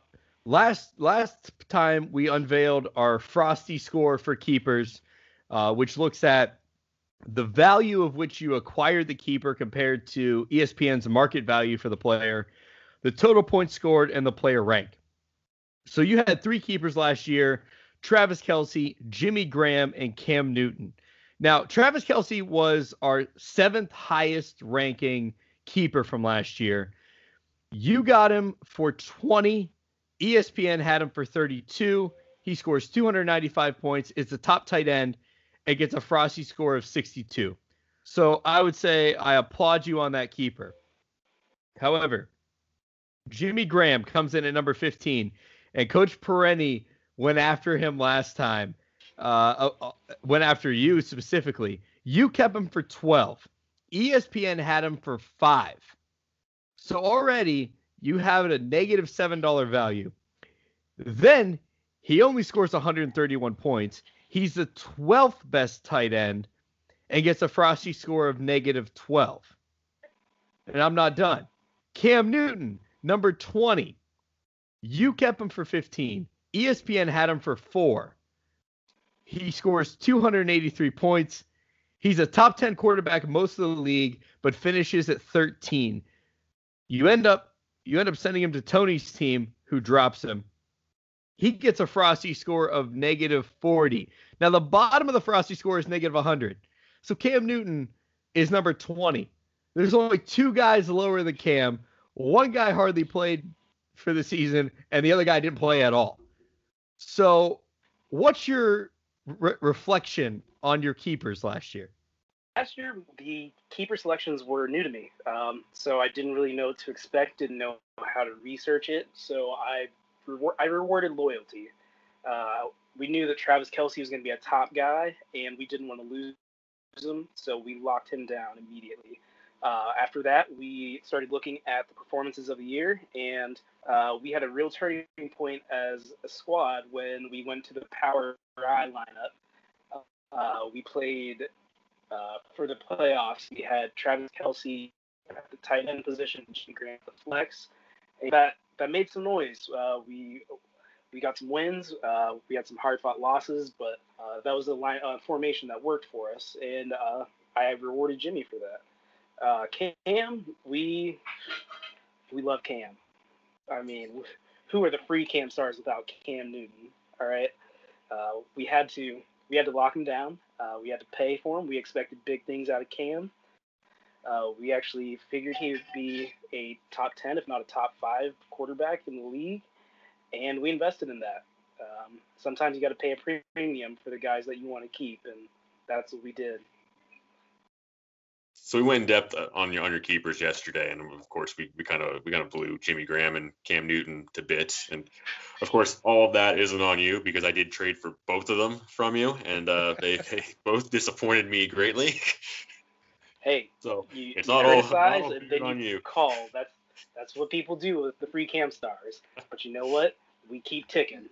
S2: last last time we unveiled our frosty score for keepers, uh, which looks at the value of which you acquired the keeper compared to ESPN's market value for the player, the total points scored, and the player rank. So you had three keepers last year Travis Kelce, Jimmy Graham, and Cam Newton. Now, Travis Kelce was our seventh highest ranking keeper from last year. You got him for 20. ESPN had him for 32. He scores 295 points. It's the top tight end and gets a Frosty score of 62. So I would say I applaud you on that keeper. However, Jimmy Graham comes in at number 15, and Coach Perenni went after him last time. Uh, uh, uh went after you specifically. You kept him for 12. ESPN had him for five. So already you have it a negative $7 value. Then he only scores 131 points. He's the 12th best tight end and gets a Frosty score of negative 12. And I'm not done. Cam Newton, number 20. You kept him for 15. ESPN had him for four. He scores 283 points. He's a top 10 quarterback most of the league, but finishes at 13. You end up you end up sending him to Tony's team, who drops him. He gets a Frosty score of negative 40. Now, the bottom of the Frosty score is negative 100. So Cam Newton is number 20. There's only two guys lower than Cam. One guy hardly played for the season, and the other guy didn't play at all. So, what's your re- reflection on your keepers last year?
S4: Last year, the keeper selections were new to me, um, so I didn't really know what to expect, didn't know how to research it. So I I rewarded loyalty. Uh, we knew that Travis Kelce was going to be a top guy, and we didn't want to lose him, so we locked him down immediately. Uh, after that, we started looking at the performances of the year, and uh, we had a real turning point as a squad when we went to the Power I lineup. Uh, we played uh, for the playoffs. We had Travis Kelce at the tight end position, Jim Grant the flex. And that that made some noise. Uh, we we got some wins. Uh, we had some hard fought losses, but uh, that was the line uh, formation that worked for us, and I rewarded Jimmy for that. Cam, we we love Cam. I mean, who are the free Cam stars without Cam Newton? All right, we had to we had to lock him down. We had to pay for him. We expected big things out of Cam. we actually figured he would be a top 10, if not a top five quarterback in the league and we invested in that. Um, sometimes you got to pay a premium for the guys that you want to keep, and that's what we did.
S3: So we went in depth uh, on your on your keepers yesterday, and of course we, we kind of we kind of blew Jimmy Graham and Cam Newton to bits, and of course all of that isn't on you because I did trade for both of them from you, and uh, they, they both disappointed me greatly.
S4: Hey,
S3: so you, it's you not all, not all
S4: and then on you. Call that's that's what people do with the free cam stars. But you know what? We keep ticking.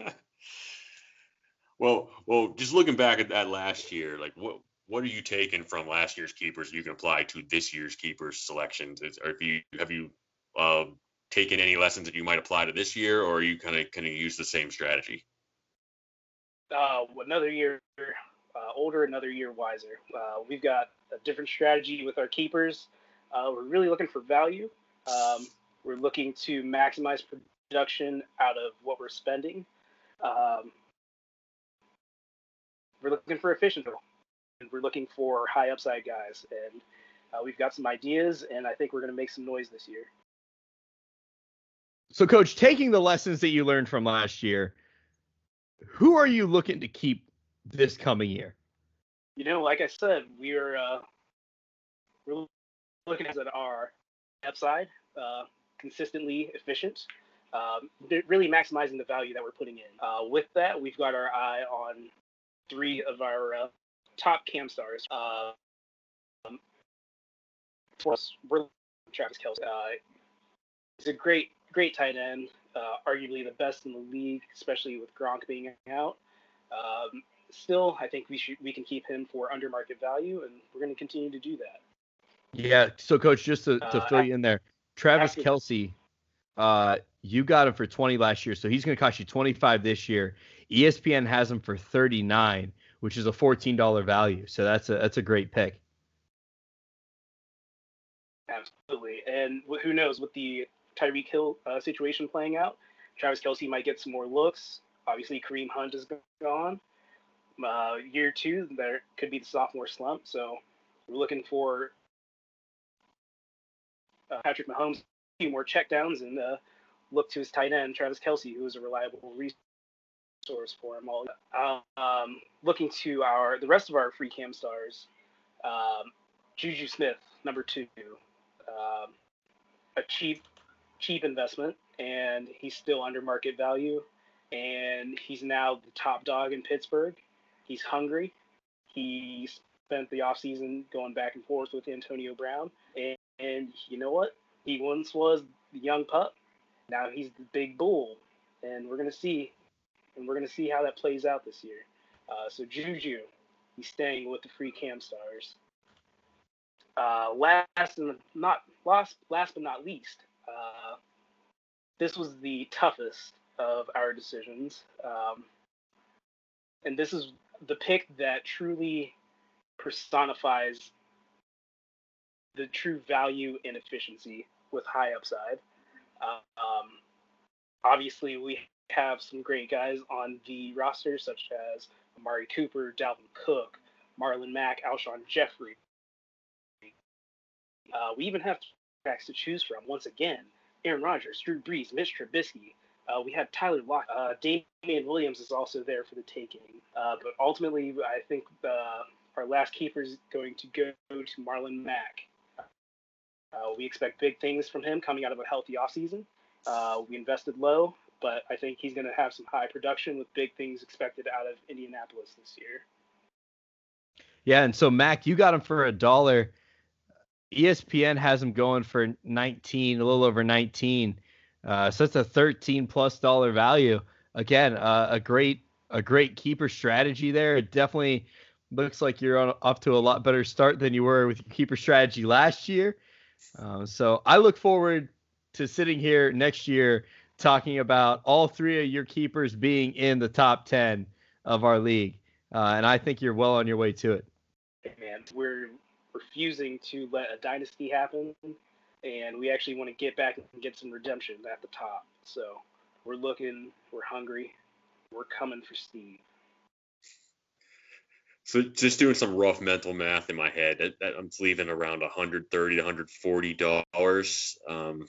S3: well, well, just looking back at that last year, like what what are you taking from last year's keepers you can apply to this year's keepers selections? Or if you have you uh, taken any lessons that you might apply to this year, or are you kind of kind of use the same strategy?
S4: Uh, another year uh, older, another year wiser. Uh, we've got a different strategy with our keepers. Uh, we're really looking for value. Um, we're looking to maximize production out of what we're spending. Um, we're looking for efficient. And we're looking for high upside guys, and uh, we've got some ideas, and I think we're going to make some noise this year.
S2: So, coach, taking the lessons that you learned from last year, who are you looking to keep this coming year?
S4: You know, like I said, we're uh, we're looking at our upside, uh, consistently efficient, um, really maximizing the value that we're putting in. Uh, with that, we've got our eye on three of our uh, top cam stars. Um, for us, we're Travis Kelce. Uh, he's a great, great tight end, uh, arguably the best in the league, especially with Gronk being out. Um, still, I think we should we can keep him for under market value, and we're going to continue to do that.
S2: Yeah. So, coach, just to, to uh, fill you in there, Travis Kelce, uh, you got him for 20 last year, so he's going to cost you 25 this year. ESPN has him for 39, which is a $14 value. So that's a that's a great pick.
S4: Absolutely, and who knows with the Tyreek Hill uh, situation playing out, Travis Kelce might get some more looks. Obviously, Kareem Hunt is gone. Uh, year two, there could be the sophomore slump. So we're looking for uh, Patrick Mahomes a few more checkdowns and uh, look to his tight end Travis Kelce, who is a reliable resource for him. All um, looking to our the rest of our free cam stars, um, Juju Smith, number two, um, a cheap cheap investment, and he's still under market value, and he's now the top dog in Pittsburgh. He's hungry. He spent the offseason going back and forth with Antonio Brown. And, and you know what? He once was the young pup. Now he's the big bull. And we're to see. And we're going to see how that plays out this year. Uh, so Juju, he's staying with the free cam stars. Uh, last and not last, last but not least, uh, this was the toughest of our decisions, um, and this is the pick that truly personifies the true value and efficiency with high upside. Um, obviously, we have some great guys on the roster, such as Amari Cooper, Dalvin Cook, Marlon Mack, Alshon Jeffery. Uh, we even have backs to choose from. Once again, Aaron Rodgers, Drew Brees, Mitch Trubisky, uh, we have Tyler Lock. Uh, Damien Williams is also there for the taking. Uh, but ultimately, I think uh, our last keeper is going to go to Marlon Mack. Uh, we expect big things from him coming out of a healthy offseason. Uh, we invested low, but I think he's going to have some high production with big things expected out of Indianapolis this year.
S2: Yeah, and so Mack, you got him for a dollar. ESPN has him going for 19, a little over 19. Uh, so it's a 13 plus dollar value. Again, uh, a great a great keeper strategy there. It definitely looks like you're on, off to a lot better start than you were with your keeper strategy last year. Uh, so I look forward to sitting here next year talking about all three of your keepers being in the top 10 of our league. Uh, and I think you're well on your way to it.
S4: Man, we're refusing to let a dynasty happen and we actually want to get back and get some redemption at the top. So we're looking, we're hungry, we're coming for Steve.
S3: So just doing some rough mental math in my head, I'm leaving around 130 to 140 dollars um,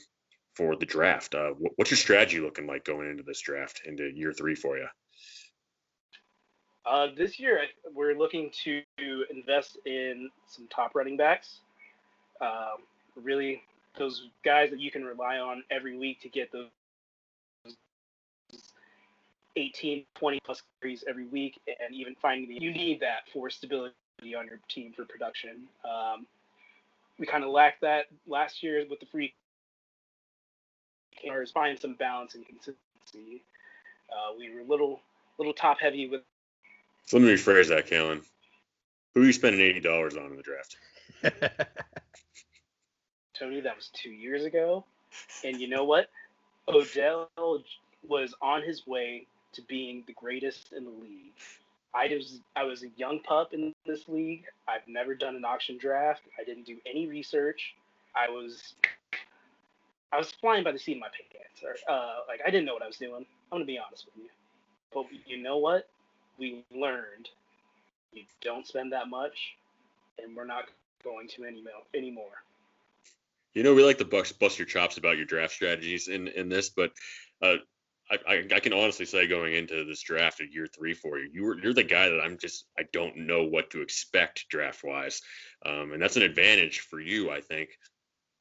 S3: for the draft. Uh, what's your strategy looking like going into this draft, into year three for you?
S4: Uh, this year, we're looking to invest in some top running backs. Um, really those guys that you can rely on every week to get those 18, 20 plus carries every week, and even finding the, you need that for stability on your team for production. Um, we kind of lacked that last year with the free cameras, find some balance and consistency. Uh, we were a little little top heavy with.
S3: So let me rephrase that, Calin. Who are you spending eighty dollars on in the draft?
S4: Tony, that was two years ago. And you know what? Odell was on his way to being the greatest in the league. I was I was a young pup in this league. I've never done an auction draft. I didn't do any research. I was I was flying by the seat of my pants. Or, uh, like I didn't know what I was doing. I'm gonna be honest with you. But you know what? We learned you don't spend that much, and we're not going to any anymore.
S3: You know, we like to bust, bust your chops about your draft strategies in, in this, but uh, I, I, I, can honestly say going into this draft at year three for you, you were, you're the guy that I'm just I don't know what to expect draft wise, um, and that's an advantage for you, I think.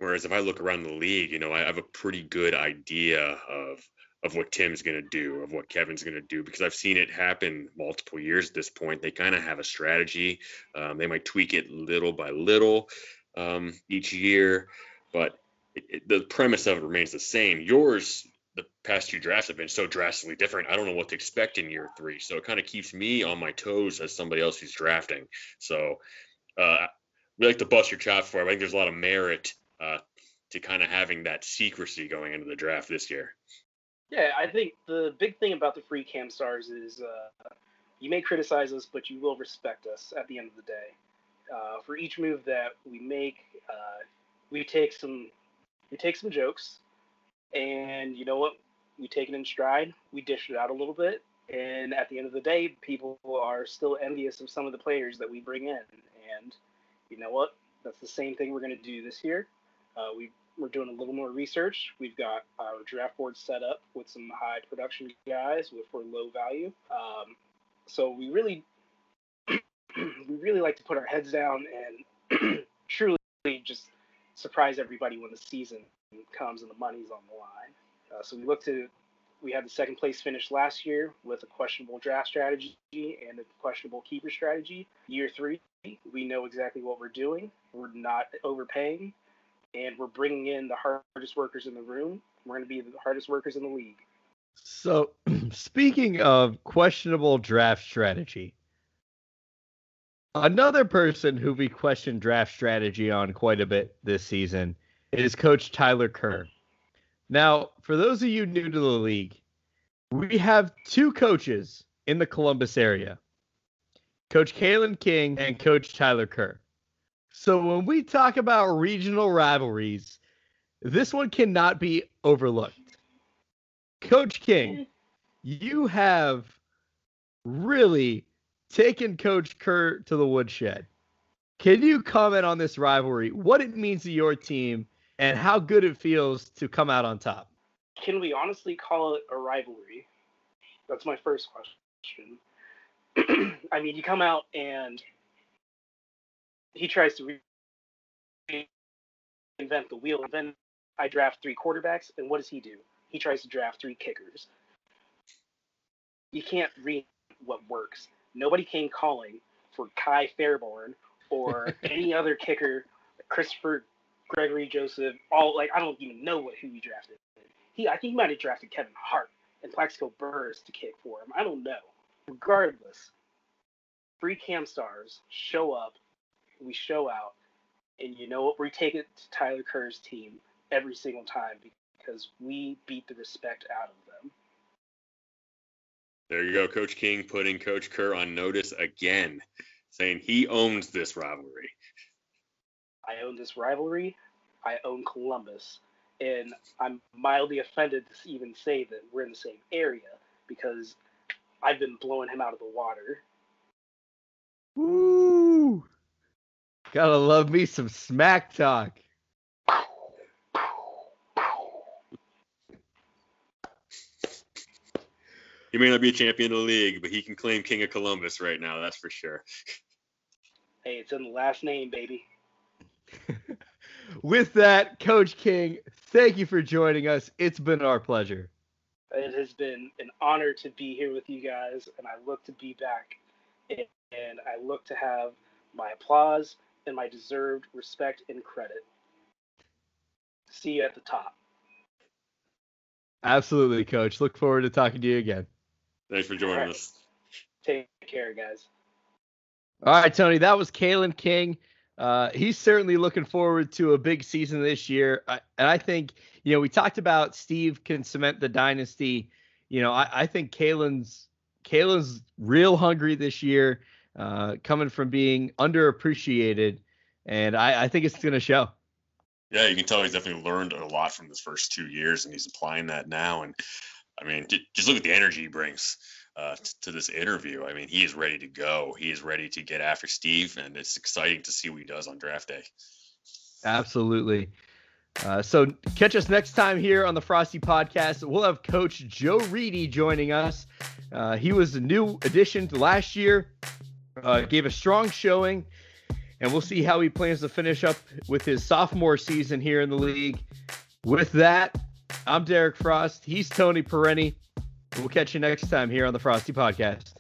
S3: Whereas if I look around the league, you know, I have a pretty good idea of of what Tim's going to do, of what Kevin's going to do, because I've seen it happen multiple years at this point. They kind of have a strategy. Um, they might tweak it little by little um, each year, but it, it, the premise of it remains the same. Yours, the past two drafts have been so drastically different. I don't know what to expect in year three. So it kind of keeps me on my toes as somebody else who's drafting. So uh, we like to bust your chops for it. I think there's a lot of merit uh, to kind of having that secrecy going into the draft this year.
S4: Yeah, I think the big thing about the free cam stars is uh, you may criticize us, but you will respect us at the end of the day. Uh, for each move that we make, uh, we take some we take some jokes, and you know what? We take it in stride. We dish it out a little bit, and at the end of the day, people are still envious of some of the players that we bring in. And you know what? That's the same thing we're going to do this year. Uh, we we're doing a little more research. We've got our draft board set up with some high production guys with for low value. Um, so we really we really like to put our heads down and truly just surprise everybody when the season comes and the money's on the line. Uh, so we look to we had the second place finish last year with a questionable draft strategy and a questionable keeper strategy. Year three, we know exactly what we're doing. We're not overpaying and we're bringing in the hardest workers in the room. We're going to be the hardest workers in the league.
S2: So, speaking of questionable draft strategy, another person who we questioned draft strategy on quite a bit this season is Coach Tyler Kerr. Now, for those of you new to the league, we have two coaches in the Columbus area Coach Calin King and Coach Tyler Kerr. So when we talk about regional rivalries, this one cannot be overlooked. Coach King, you have really taken Coach Kerr to the woodshed. Can you comment on this rivalry, what it means to your team, and how good it feels to come out on top?
S4: Can we honestly call it a rivalry? That's my first question. I mean, you come out and he tries to reinvent the wheel. And then I draft three quarterbacks, and what does he do? He tries to draft three kickers. You can't read what works. Nobody came calling for Kai Fairbairn or any other kicker, Christopher Gregory Joseph. All like I don't even know what who he drafted. He I think he might have drafted Kevin Hart and Plaxico Burress to kick for him. I don't know. Regardless, free cam stars show up we show out, and you know what? We take it to Tyler Kerr's team every single time because we beat the respect out of them.
S3: There you go, Coach King putting Coach Kerr on notice again, saying he owns this rivalry.
S4: I own this rivalry. I own Columbus. And I'm mildly offended to even say that we're in the same area because I've been blowing him out of the water.
S2: Woo! Gotta love me some smack talk.
S3: He may not be a champion of the league, but he can claim King of Columbus right now. That's for sure.
S4: Hey, it's in the last name, baby.
S2: With that, Coach King, thank you for joining us. It's been our pleasure.
S4: It has been an honor to be here with you guys, and I look to be back. And I look to have my applause and my deserved respect and credit. See you at the top.
S2: Absolutely, coach. Look forward to talking to you again.
S3: Thanks for joining right. us.
S4: Take care, guys.
S2: All right, Tony, that was Calin King. Uh, he's certainly looking forward to a big season this year. I, and I think, you know, we talked about Steve can cement the dynasty. You know, I, I think Calin's Calin's real hungry this year, uh, coming from being underappreciated, and I, I think it's going to show.
S3: Yeah, you can tell he's definitely learned a lot from his first two years, and he's applying that now. And I mean, just look at the energy he brings uh, to this interview. I mean, he is ready to go. He is ready to get after Steve, and it's exciting to see what he does on draft day.
S2: Absolutely. Uh, so catch us next time here on the Frosty Podcast. We'll have Coach Joe Reedy joining us. Uh, he was a new addition to last year. Uh, gave a strong showing, and we'll see how he plans to finish up with his sophomore season here in the league. With that, I'm Derek Frost. He's Tony Perenni. We'll catch you next time here on the Frosty Podcast.